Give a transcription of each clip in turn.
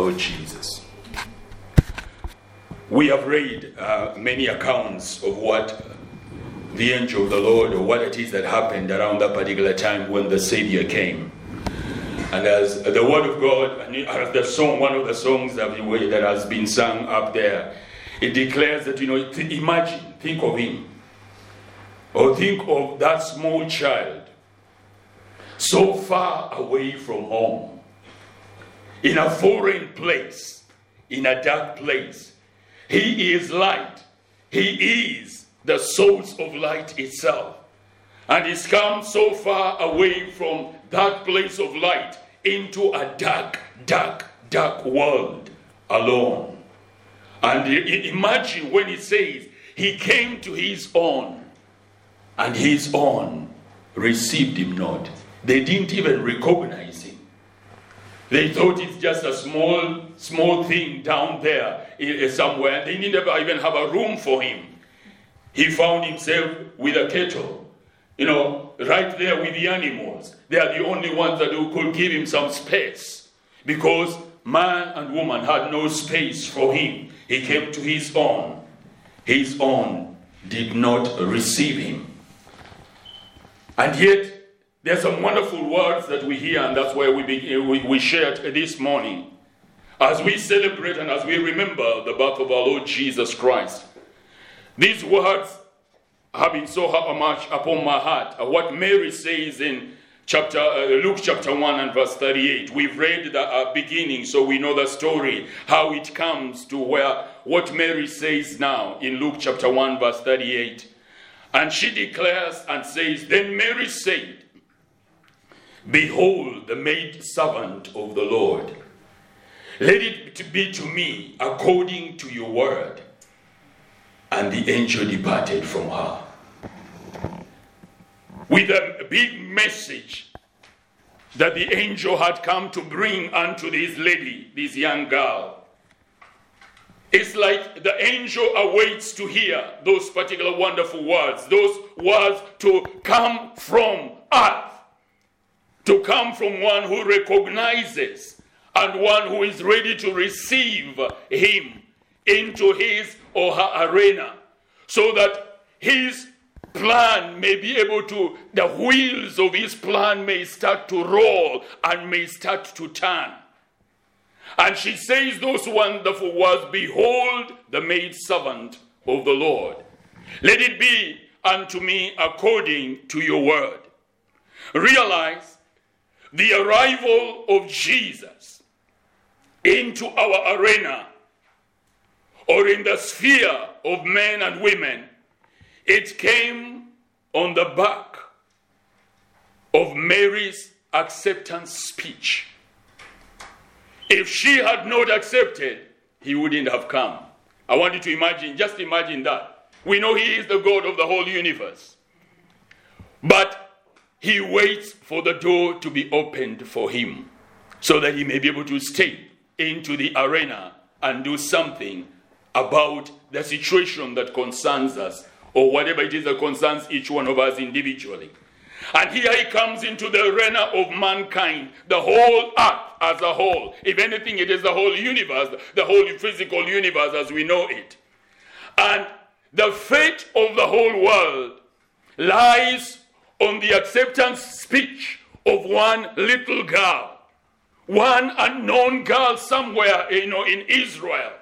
Lord Jesus. We have read uh, many accounts of what the angel of the Lord or what it is that happened around that particular time when the Savior came. And as the word of God, as the song, one of the songs that, that has been sung up there, it declares that, you know, imagine, think of him, or think of that small child so far away from home, in a foreign place, in a dark place. He is light. He is the source of light itself. And he's come so far away from that place of light into a dark, dark, dark world alone. And imagine when he says, He came to his own, and his own received him not. They didn't even recognize him. They thought it's just a small, small thing down there somewhere. They didn't even have a room for him. He found himself with a kettle, you know, right there with the animals. They are the only ones that could give him some space because man and woman had no space for him. He came to his own. His own did not receive him. And yet, there are some wonderful words that we hear, and that's why we, begin, we, we shared this morning. As we celebrate and as we remember the birth of our Lord Jesus Christ, these words have been so much upon my heart. Uh, what Mary says in chapter uh, Luke chapter 1 and verse 38. We've read the uh, beginning, so we know the story, how it comes to where what Mary says now in Luke chapter 1 verse 38. And she declares and says, Then Mary said, Behold, the maid servant of the Lord. Let it be to me according to your word. And the angel departed from her. With a big message that the angel had come to bring unto this lady, this young girl. It's like the angel awaits to hear those particular wonderful words, those words to come from earth, to come from one who recognizes and one who is ready to receive him into his or her arena so that his plan may be able to, the wheels of his plan may start to roll and may start to turn. And she says those wonderful words Behold, the maid servant of the Lord. Let it be unto me according to your word. Realize the arrival of Jesus into our arena or in the sphere of men and women, it came on the back of Mary's acceptance speech. If she had not accepted, he wouldn't have come. I want you to imagine, just imagine that. We know he is the God of the whole universe. But he waits for the door to be opened for him so that he may be able to step into the arena and do something about the situation that concerns us or whatever it is that concerns each one of us individually. And here he comes into the arena of mankind, the whole earth as a whole. If anything, it is the whole universe, the whole physical universe as we know it. And the fate of the whole world lies on the acceptance speech of one little girl, one unknown girl somewhere, you know, in Israel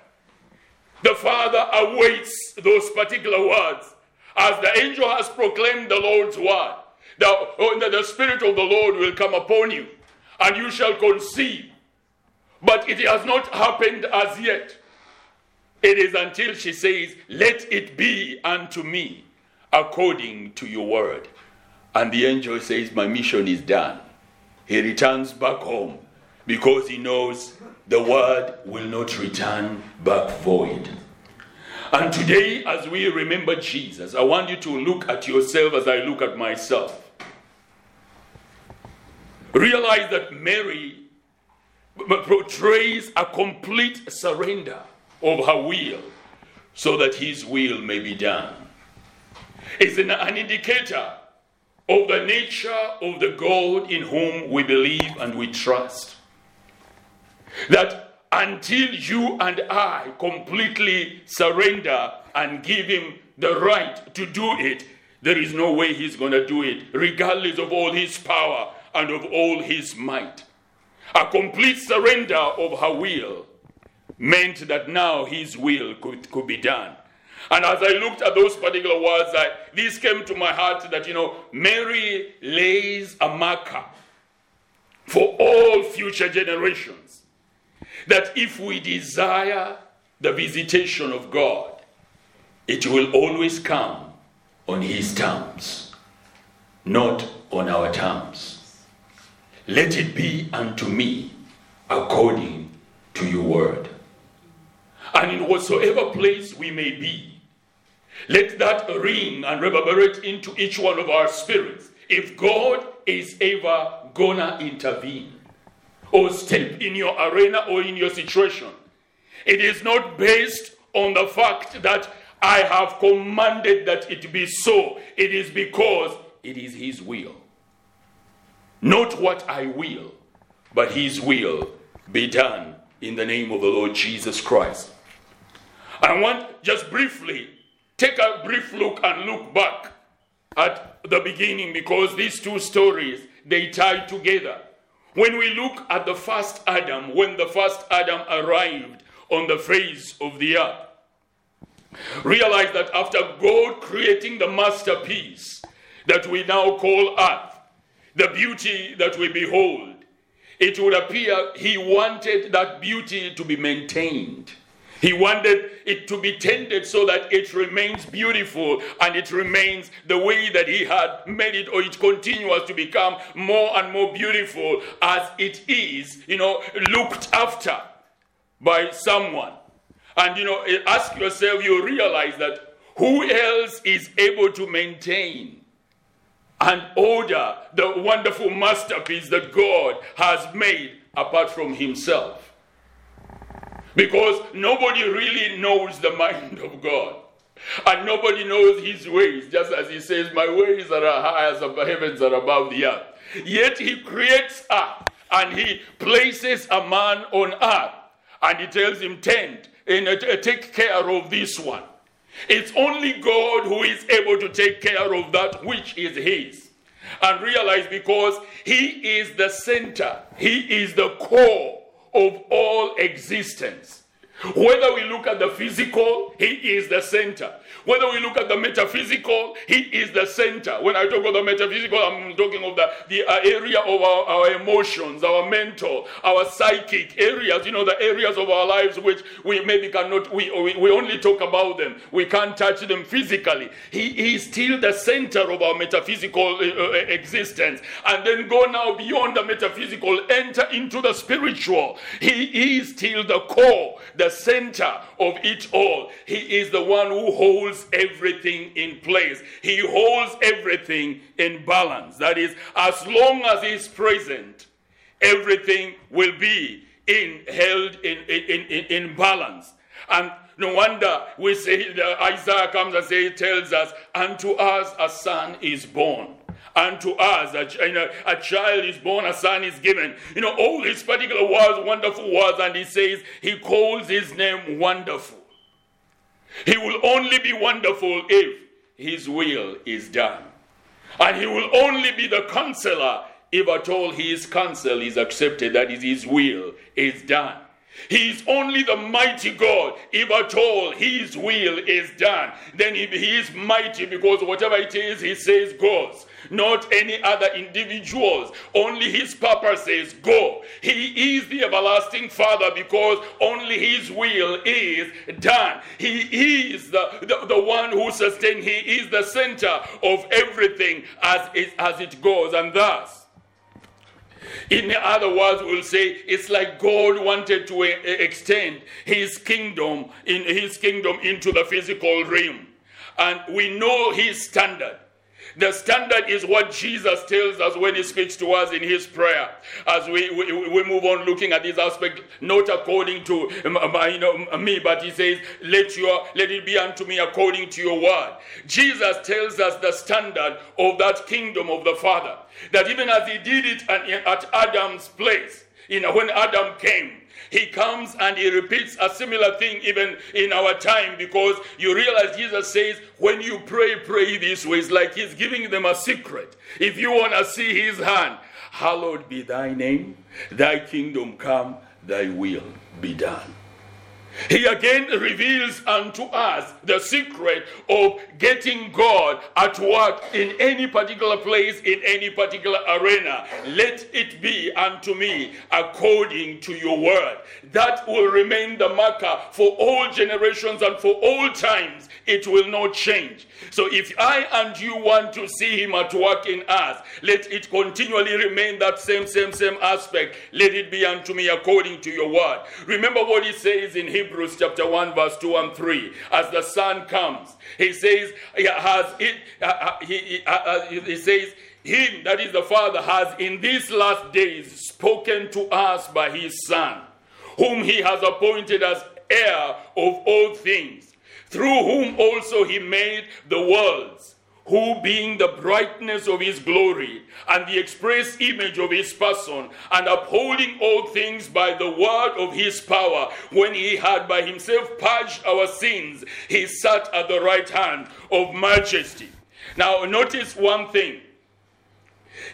the Father awaits those particular words as the angel has proclaimed the Lord's word. The, oh, the Spirit of the Lord will come upon you, and you shall conceive. But it has not happened as yet. It is until she says, Let it be unto me according to your word. And the angel says, My mission is done. He returns back home because he knows the word will not return back void. And today, as we remember Jesus, I want you to look at yourself as I look at myself. Realize that Mary portrays a complete surrender of her will so that his will may be done. It's an, an indicator of the nature of the God in whom we believe and we trust. That until you and I completely surrender and give him the right to do it, there is no way he's going to do it, regardless of all his power and of all his might. A complete surrender of her will meant that now his will could, could be done. And as I looked at those particular words, I, this came to my heart that, you know, Mary lays a marker for all future generations. That if we desire the visitation of God, it will always come on His terms, not on our terms. Let it be unto me according to your word. And in whatsoever place we may be, let that ring and reverberate into each one of our spirits. If God is ever gonna intervene or step in your arena or in your situation, it is not based on the fact that I have commanded that it be so. It is because it is His will. Not what I will, but His will be done in the name of the Lord Jesus Christ. I want just briefly take a brief look and look back at the beginning because these two stories they tie together. When we look at the first Adam, when the first Adam arrived on the face of the earth, realize that after God creating the masterpiece that we now call earth, the beauty that we behold, it would appear he wanted that beauty to be maintained. He wanted it to be tended so that it remains beautiful and it remains the way that he had made it, or it continues to become more and more beautiful as it is, you know, looked after by someone. And, you know, ask yourself, you realize that who else is able to maintain and order the wonderful masterpiece that God has made apart from himself? Because nobody really knows the mind of God. And nobody knows his ways, just as he says, My ways are high as the heavens are above the earth. Yet he creates earth and he places a man on earth and he tells him, Tend and uh, take care of this one. It's only God who is able to take care of that which is his. And realize because he is the center, he is the core of all existence. Whether we look at the physical, he is the center. Whether we look at the metaphysical, he is the center. When I talk about the metaphysical, I'm talking of the, the uh, area of our, our emotions, our mental, our psychic areas, you know, the areas of our lives which we maybe cannot, we, we, we only talk about them. We can't touch them physically. He is still the center of our metaphysical uh, uh, existence. And then go now beyond the metaphysical, enter into the spiritual. He is still the core, the center of it all. He is the one who holds everything in place. He holds everything in balance. That is, as long as He's present, everything will be in held in, in, in, in balance. And no wonder we say uh, Isaiah comes and say, he tells us, unto us a son is born. Unto us a, you know, a child is born, a son is given. You know, all these particular words, wonderful words, and he says he calls his name wonderful. He will only be wonderful if his will is done. And he will only be the counselor if at all his counsel is accepted, that is, his will is done. He is only the mighty God if at all his will is done. Then he, is mighty because whatever it is he says goes not any other individuals. Only his purpose says, Go. He is the everlasting Father because only his will is done. He is the, the, the one who sustains, he is the center of everything as it, as it goes. And thus, in other words, we'll say it's like God wanted to eh, eh, extend his kingdom in his kingdom into the physical realm. And we know his standard. The standard is what Jesus tells us when he speaks to us in his prayer. As we, we, we move on looking at this aspect, not according to um, um, uh, you know, um, me, but he says, let, your, let it be unto me according to your word. Jesus tells us the standard of that kingdom of the Father. That even as he did it at, at Adam's place, you know, when Adam came, He comes and he repeats a similar thing even in our time because you realize Jesus says, when you pray, pray this way. It's like he's giving them a secret. If you want to see his hand, hallowed be thy name, thy kingdom come, thy will be done. He again reveals unto us the secret of getting God at work in any particular place, in any particular arena. Let it be unto me according to your word. That will remain the marker for all generations and for all times. It will not change. So if I and you want to see him at work in us, let it continually remain that same, same, same aspect. Let it be unto me according to your word. Remember what he says in Hebrews chapter 1, verse 2 and 3. As the Son comes, he says, has it, uh, uh he, uh, uh, he says, him, that is the Father, has in these last days spoken to us by his Son, whom he has appointed as heir of all things through whom also he made the worlds, who being the brightness of his glory and the express image of his person, and upholding all things by the word of his power, when he had by himself purged our sins, he sat at the right hand of majesty. Now, notice one thing.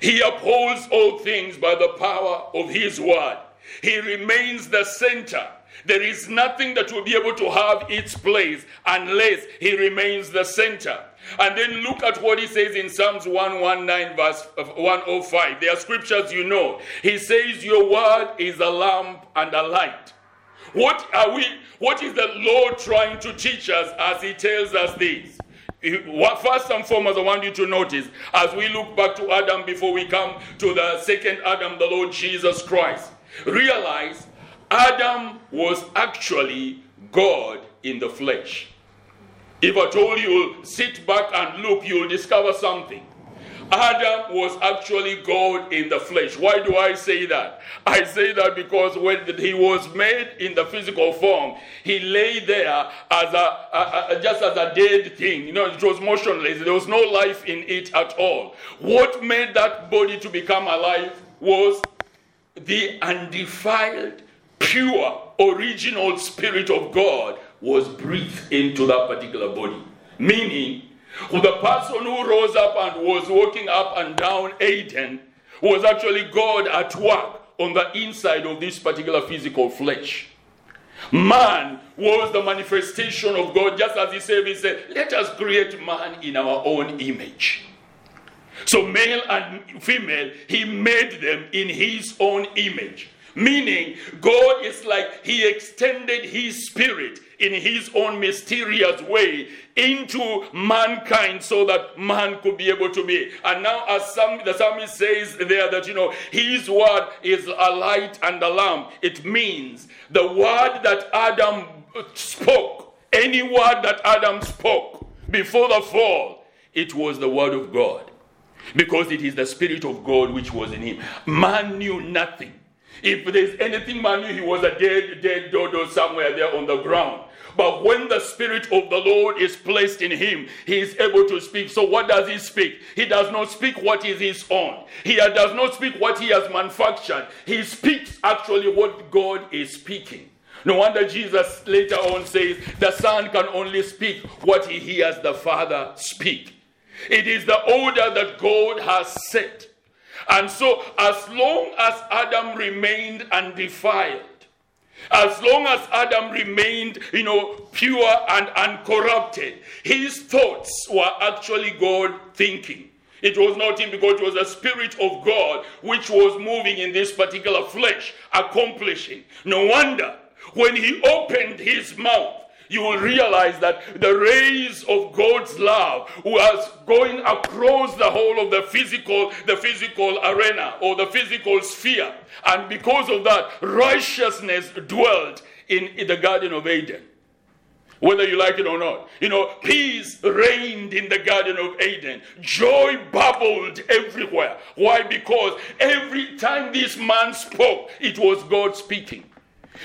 He upholds all things by the power of his word. He remains the center there is nothing that will be able to have its place unless he remains the center. And then look at what he says in Psalms 119, verse 105. There are scriptures you know. He says, Your word is a lamp and a light. What are we, what is the Lord trying to teach us as he tells us this? First and foremost, I want you to notice as we look back to Adam before we come to the second Adam, the Lord Jesus Christ. Realize Adam was actually God in the flesh. If I told you, sit back and look, you'll discover something. Adam was actually God in the flesh. Why do I say that? I say that because when he was made in the physical form, he lay there as a, a, a, just as a dead thing. You know, it was motionless. There was no life in it at all. What made that body to become alive was the undefiled pure, original Spirit of God was breathed into that particular body. Meaning, the person who rose up and was walking up and down Eden was actually God at work on the inside of this particular physical flesh. Man was the manifestation of God, just as he said, he said, Let us create man in our own image. So, male and female, he made them in his own image. Meaning, God is like He extended His Spirit in His own mysterious way into mankind so that man could be able to be. And now, as some, the psalmist says there that, you know, His word is a light and a lamp, it means the word that Adam spoke, any word that Adam spoke before the fall, it was the word of God. Because it is the Spirit of God which was in him. Man knew nothing if there's anything man knew, he was a dead, dead dodo somewhere there on the ground. But when the Spirit of the Lord is placed in him, he is able to speak. So, what does he speak? He does not speak what is his own, he does not speak what he has manufactured. He speaks actually what God is speaking. No wonder Jesus later on says the Son can only speak what he hears the Father speak. It is the order that God has set. And so, as long as Adam remained undefiled, as long as Adam remained, you know, pure and uncorrupted, his thoughts were actually God thinking. It was not him because it was the Spirit of God which was moving in this particular flesh, accomplishing. No wonder when he opened his mouth, you will realize that the rays of God's love was going across the whole of the physical, the physical arena or the physical sphere. And because of that, righteousness dwelt in, in the Garden of Eden whether you like it or not. You know, peace reigned in the Garden of Eden, joy bubbled everywhere. Why? Because every time this man spoke, it was God speaking.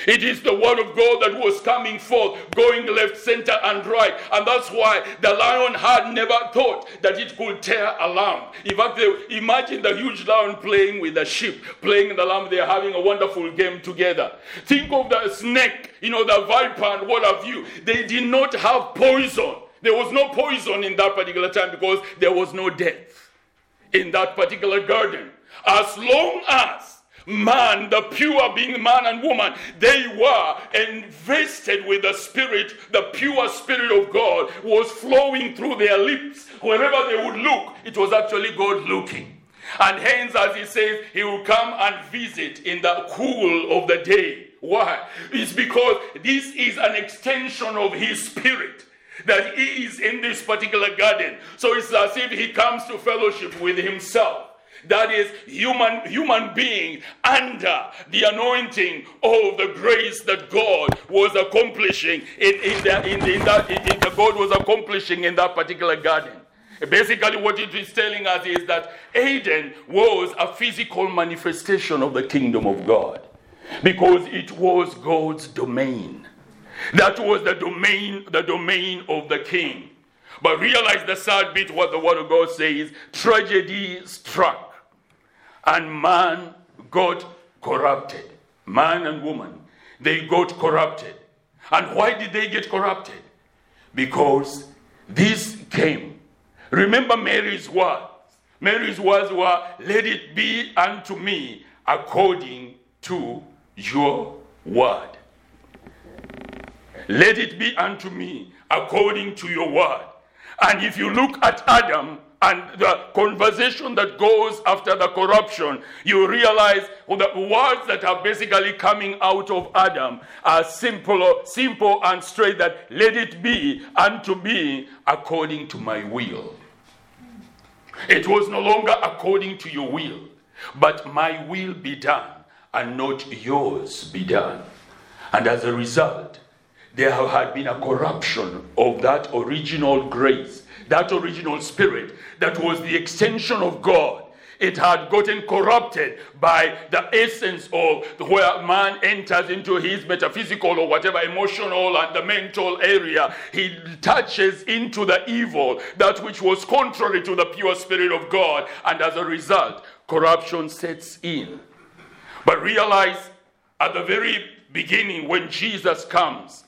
It is the word of God that was coming forth, going left, center, and right. And that's why the lion had never thought that it could tear a lamb. In fact, they, imagine the huge lion playing with the sheep, playing the lamb. They're having a wonderful game together. Think of the snake, you know, the viper, and what have you. They did not have poison. There was no poison in that particular time because there was no death in that particular garden. As long as man, the pure being man and woman, they were invested with the Spirit, the pure Spirit of God was flowing through their lips. Wherever they would look, it was actually God looking. And hence, as he says, he will come and visit in the cool of the day. Why? It's because this is an extension of his spirit that he is in this particular garden. So it's as if he comes to fellowship with himself that is human human being under the anointing of the grace that God was accomplishing in, in, the, in, the, in that in, in the God was accomplishing in that particular garden. Basically, what it is telling us is that Eden was a physical manifestation of the kingdom of God because it was God's domain. That was the domain, the domain of the king. But realize the sad bit what the word of God says tragedy struck and man got corrupted. Man and woman, they got corrupted. And why did they get corrupted? Because this came. Remember Mary's words. Mary's words were, Let it be unto me according to your word. Let it be unto me according to your word. And if you look at Adam, and the conversation that goes after the corruption, you realize the words that are basically coming out of Adam are simple, simple and straight that let it be unto me according to my will. It was no longer according to your will, but my will be done and not yours be done. And as a result, there had been a corruption of that original grace that original spirit that was the extension of God. It had gotten corrupted by the essence of where man enters into his metaphysical or whatever emotional and the mental area. He touches into the evil, that which was contrary to the pure spirit of God. And as a result, corruption sets in. But realize at the very beginning, when Jesus comes,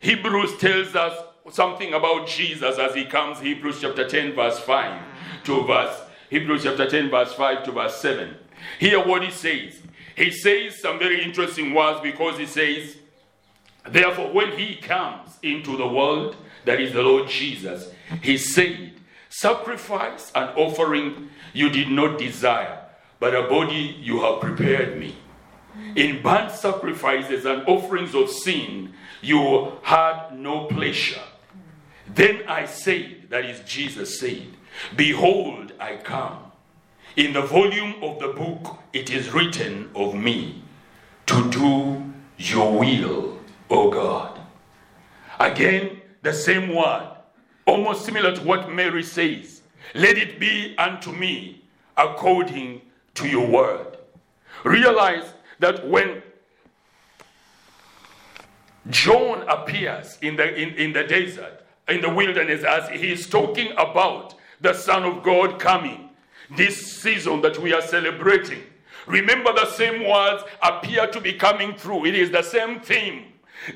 Hebrews tells us something about Jesus as he comes, Hebrews chapter 10, verse 5 to verse, Hebrews chapter 10, verse 5 to verse 7. Hear what he says. He says some very interesting words because he says, Therefore, when he comes into the world, that is the Lord Jesus, he said, Sacrifice and offering you did not desire, but a body you have prepared me. In burnt sacrifices and offerings of sin, you had no pleasure. Then I said, that is Jesus said, Behold, I come. In the volume of the book it is written of me to do your will, O God. Again, the same word, almost similar to what Mary says. Let it be unto me according to your word. Realize that when John appears in the, in, in the desert, in the wilderness as he is talking about the Son of God coming this season that we are celebrating. Remember, the same words appear to be coming through. It is the same theme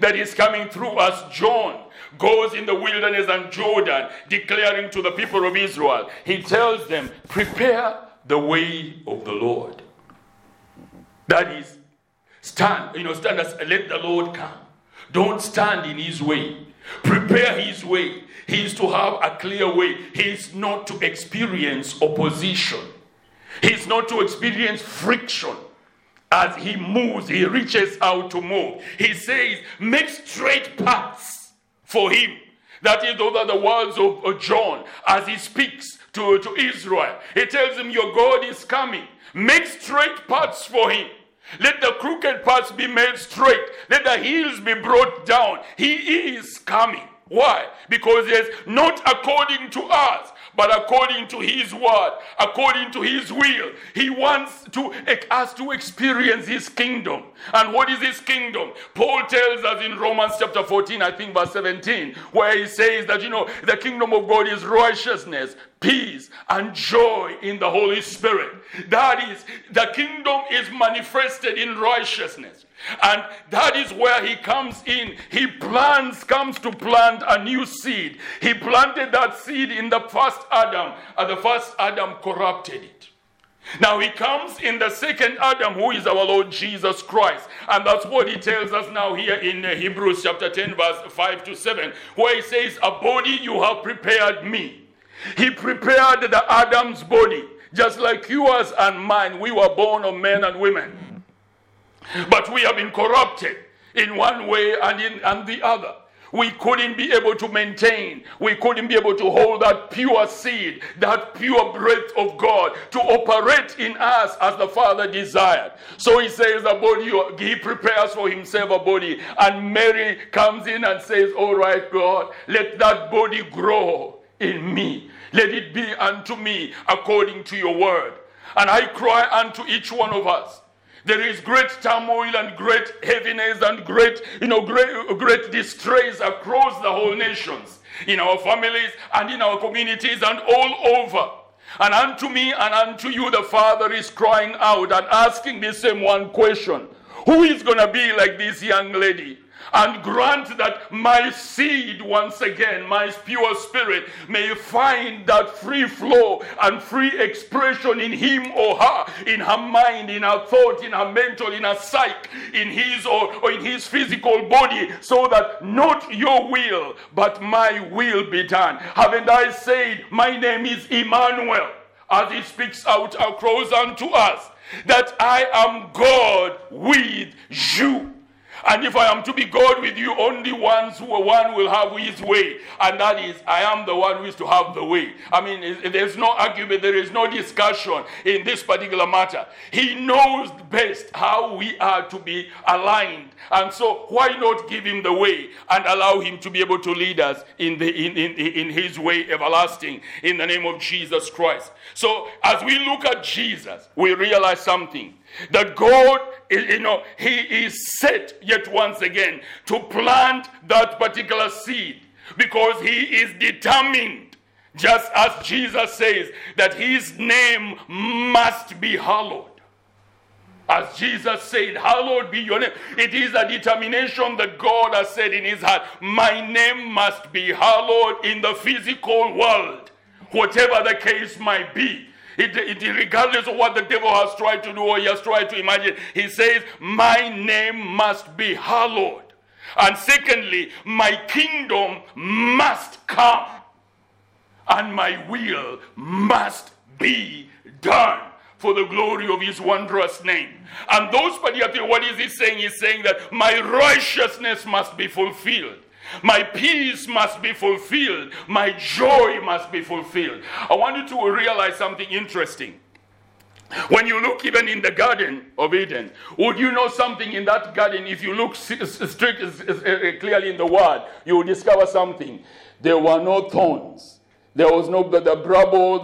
that is coming through as John goes in the wilderness and Jordan, declaring to the people of Israel. He tells them, Prepare the way of the Lord. That is, stand, you know, stand as let the Lord come. Don't stand in his way. Prepare his way. He is to have a clear way. He is not to experience opposition. He is not to experience friction. As he moves, he reaches out to move. He says, Make straight paths for him. That is, those are the words of, John as he speaks to, to Israel. He tells him, Your God is coming. Make straight paths for him. Let the crooked paths be made straight. Let the hills be brought down. He is coming. Why? Because it's not according to us, but according to his word, according to his will. He wants to us to experience his kingdom. And what is his kingdom? Paul tells us in Romans chapter 14, I think verse 17, where he says that you know the kingdom of God is righteousness, peace, and joy in the Holy Spirit. That is, the kingdom is manifested in righteousness. And that is where he comes in. He plants, comes to plant a new seed. He planted that seed in the first Adam, and the first Adam corrupted it. Now he comes in the second Adam, who is our Lord Jesus Christ. And that's what he tells us now here in Hebrews chapter 10, verse 5 to 7, where he says, A body you have prepared me. He prepared the Adam's body, just like yours and mine. We were born of men and women. But we have been corrupted in one way and in and the other. We couldn't be able to maintain, we couldn't be able to hold that pure seed, that pure breath of God to operate in us as the Father desired. So he says, a body, he prepares for himself a body. And Mary comes in and says, All right, God, let that body grow in me. Let it be unto me according to your word. And I cry unto each one of us there is great turmoil and great heaviness and great, you know, great, great distress across the whole nations, in our families and in our communities and all over. And unto me and unto you, the Father is crying out and asking the same one question Who is going to be like this young lady? And grant that my seed, once again, my pure spirit, may find that free flow and free expression in him or her, in her mind, in her thought, in her mental, in her psyche, in his or, or in his physical body, so that not your will, but my will be done. Haven't I said, My name is Emmanuel, as he speaks out across unto us, that I am God with you. And if I am to be God with you, only once one will have his way. And that is, I am the one who is to have the way. I mean, there's no argument, there is no discussion in this particular matter. He knows best how we are to be aligned. And so, why not give him the way and allow him to be able to lead us in, the, in, in, in his way everlasting in the name of Jesus Christ? So, as we look at Jesus, we realize something that God, you know, He is set yet once again to plant that particular seed because He is determined, just as Jesus says, that His name must be hallowed. As Jesus said, Hallowed be your name. It is a determination that God has said in His heart, My name must be hallowed in the physical world, whatever the case might be. It, it, regardless of what the devil has tried to do or he has tried to imagine, he says, My name must be hallowed. And secondly, my kingdom must come and my will must be done for the glory of his wondrous name. And those particular, what is he saying? He's saying that my righteousness must be fulfilled. My peace must be fulfilled. My joy must be fulfilled. I want you to realize something interesting. When you look even in the Garden of Eden, would you know something in that garden? If you look strict, uh, clearly in the Word, you will discover something. There were no thorns. There was no the, the the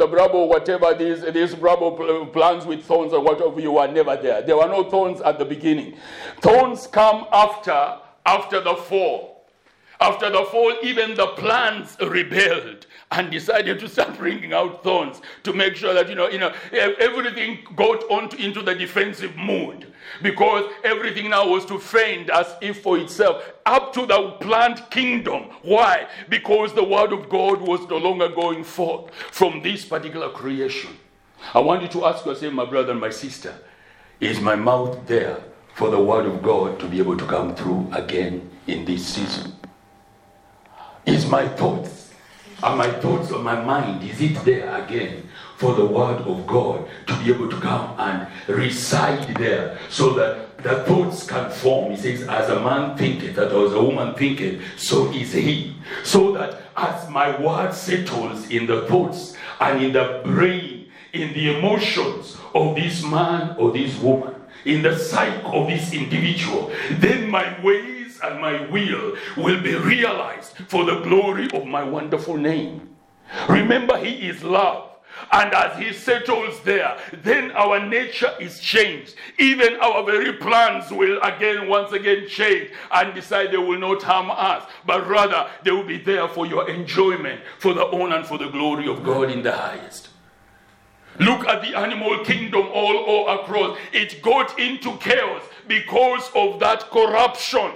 brabo, whatever these these brabo plants with thorns or whatever you were never there. There were no thorns at the beginning. Thorns come after after the fall. After the fall, even the plants rebelled and decided to start bringing out thorns to make sure that you know, you know, everything got onto into the defensive mood because everything now was to fend as if for itself up to the plant kingdom. Why? Because the word of God was no longer going forth from this particular creation. I want you to ask yourself, my brother and my sister, is my mouth there for the word of God to be able to come through again in this season? Is my thoughts. Are my thoughts on my mind, is it there again for the word of God to be able to come and reside there so that the thoughts can form? He says, As a man thinketh, that as a woman thinketh, so is he. So that as my word settles in the thoughts and in the brain, in the emotions of this man or this woman, in the psyche of this individual, then my ways and my will will be realized for the glory of my wonderful name. Remember, He is love. And as He settles there, then our nature is changed. Even our very plans will again, once again, change and decide they will not harm us, but rather they will be there for your enjoyment, for the honor and for the glory of God in the highest. Look at the animal kingdom all, all across. It got into chaos because of that corruption.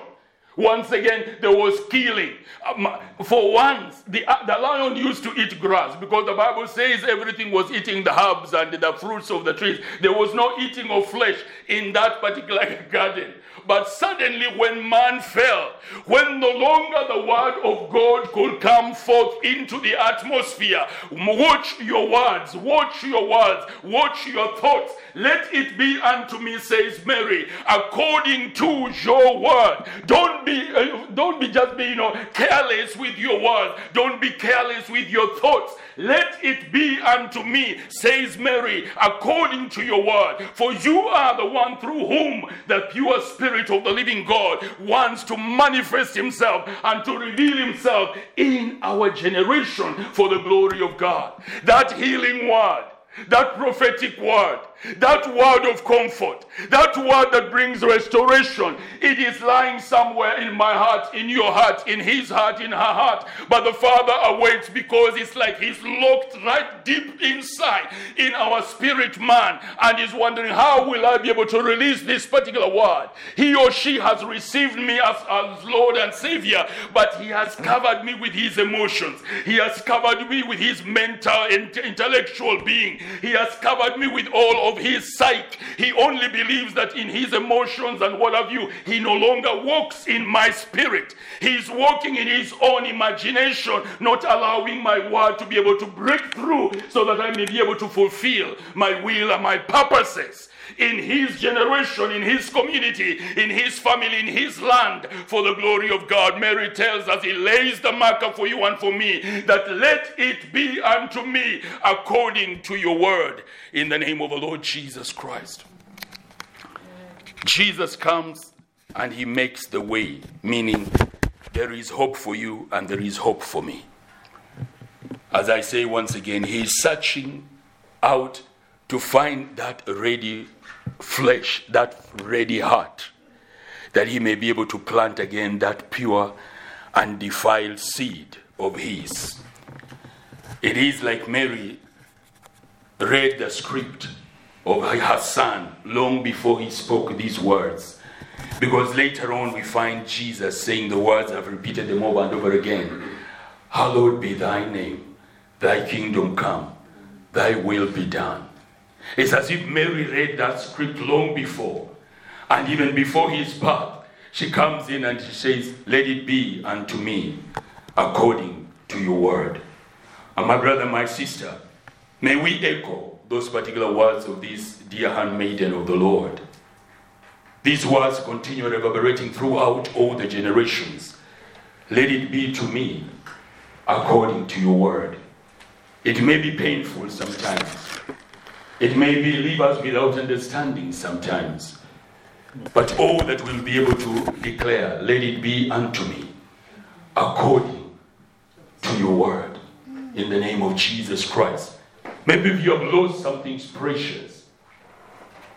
Once again, there was killing. Um, for once, the, uh, the lion used to eat grass because the Bible says everything was eating the herbs and the fruits of the trees. There was no eating of flesh in that particular garden. But suddenly, when man fell, when no longer the word of God could come forth into the atmosphere, watch your words, watch your words, watch your thoughts. Let it be unto me, says Mary, according to your word. Don't be, uh, don't be just be, you know, careless with your words. Don't be careless with your thoughts. Let it be unto me, says Mary, according to your word. For you are the one through whom the pure spirit of the living God wants to manifest himself and to reveal himself in our generation for the glory of God. That healing word that prophetic word, that word of comfort, that word that brings restoration, it is lying somewhere in my heart, in your heart, in his heart, in her heart. But the Father awaits because it's like he's locked right deep inside in our spirit man and is wondering, how will I be able to release this particular word? He or she has received me as, as Lord and Savior, but he has covered me with his emotions, he has covered me with his mental and intellectual being. He has covered me with all of his sight. He only believes that in his emotions and what have you, he no longer walks in my spirit. He's walking in his own imagination, not allowing my word to be able to break through so that I may be able to fulfill my will and my purposes in his generation, in his community, in his family, in his land for the glory of God. Mary tells us, He lays the marker for you and for me that let it be unto me according to your word in the name of the Lord Jesus Christ. Jesus comes and he makes the way, meaning there is hope for you and there is hope for me. As I say once again, he is searching out to find that ready flesh, that ready heart, that he may be able to plant again that pure and defiled seed of his. It is like Mary read the script of her son long before he spoke these words. Because later on we find Jesus saying the words, I've repeated them over and over again Hallowed be thy name, thy kingdom come, thy will be done it's as if Mary read that script long before. And even before his birth, she comes in and she says, Let it be unto me according to your word. And my brother, my sister, may we echo those particular words of this dear handmaiden of the Lord. These words continue reverberating throughout all the generations. Let it be to me according to your word. It may be painful sometimes. It may be leave us without understanding sometimes. But all that we'll be able to declare, let it be unto me according to your word. In the name of Jesus Christ. Maybe you have lost something precious.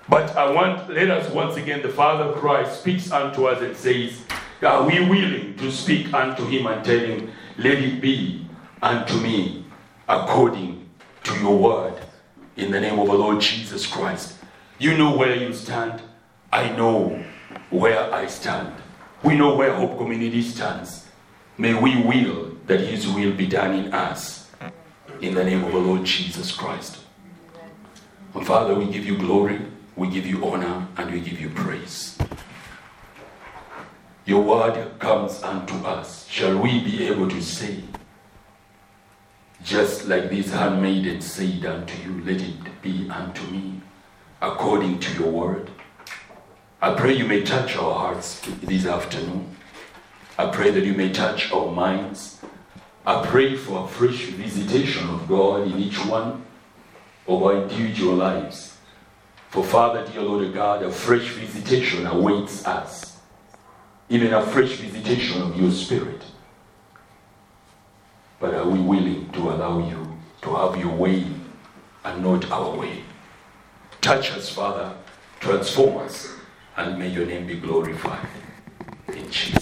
But I want, let us once again, the Father Christ speaks unto us and says, Are we willing to speak unto him and tell him, Let it be unto me according to your word? In the name of the Lord Jesus Christ. You know where you stand. I know where I stand. We know where Hope Community stands. May we will that His will be done in us. In the name of the Lord Jesus Christ. And Father, we give you glory, we give you honor, and we give you praise. Your word comes unto us. Shall we be able to say, just like this handmaiden said unto you, let it be unto me according to your word. I pray you may touch our hearts this afternoon. I pray that you may touch our minds. I pray for a fresh visitation of God in each one of our individual lives. For Father, dear Lord God, a fresh visitation awaits us even a fresh visitation of your spirit. But are we willing to allow you to have your way and not our way? Touch us, Father, transform us, and may your name be glorified. In Jesus'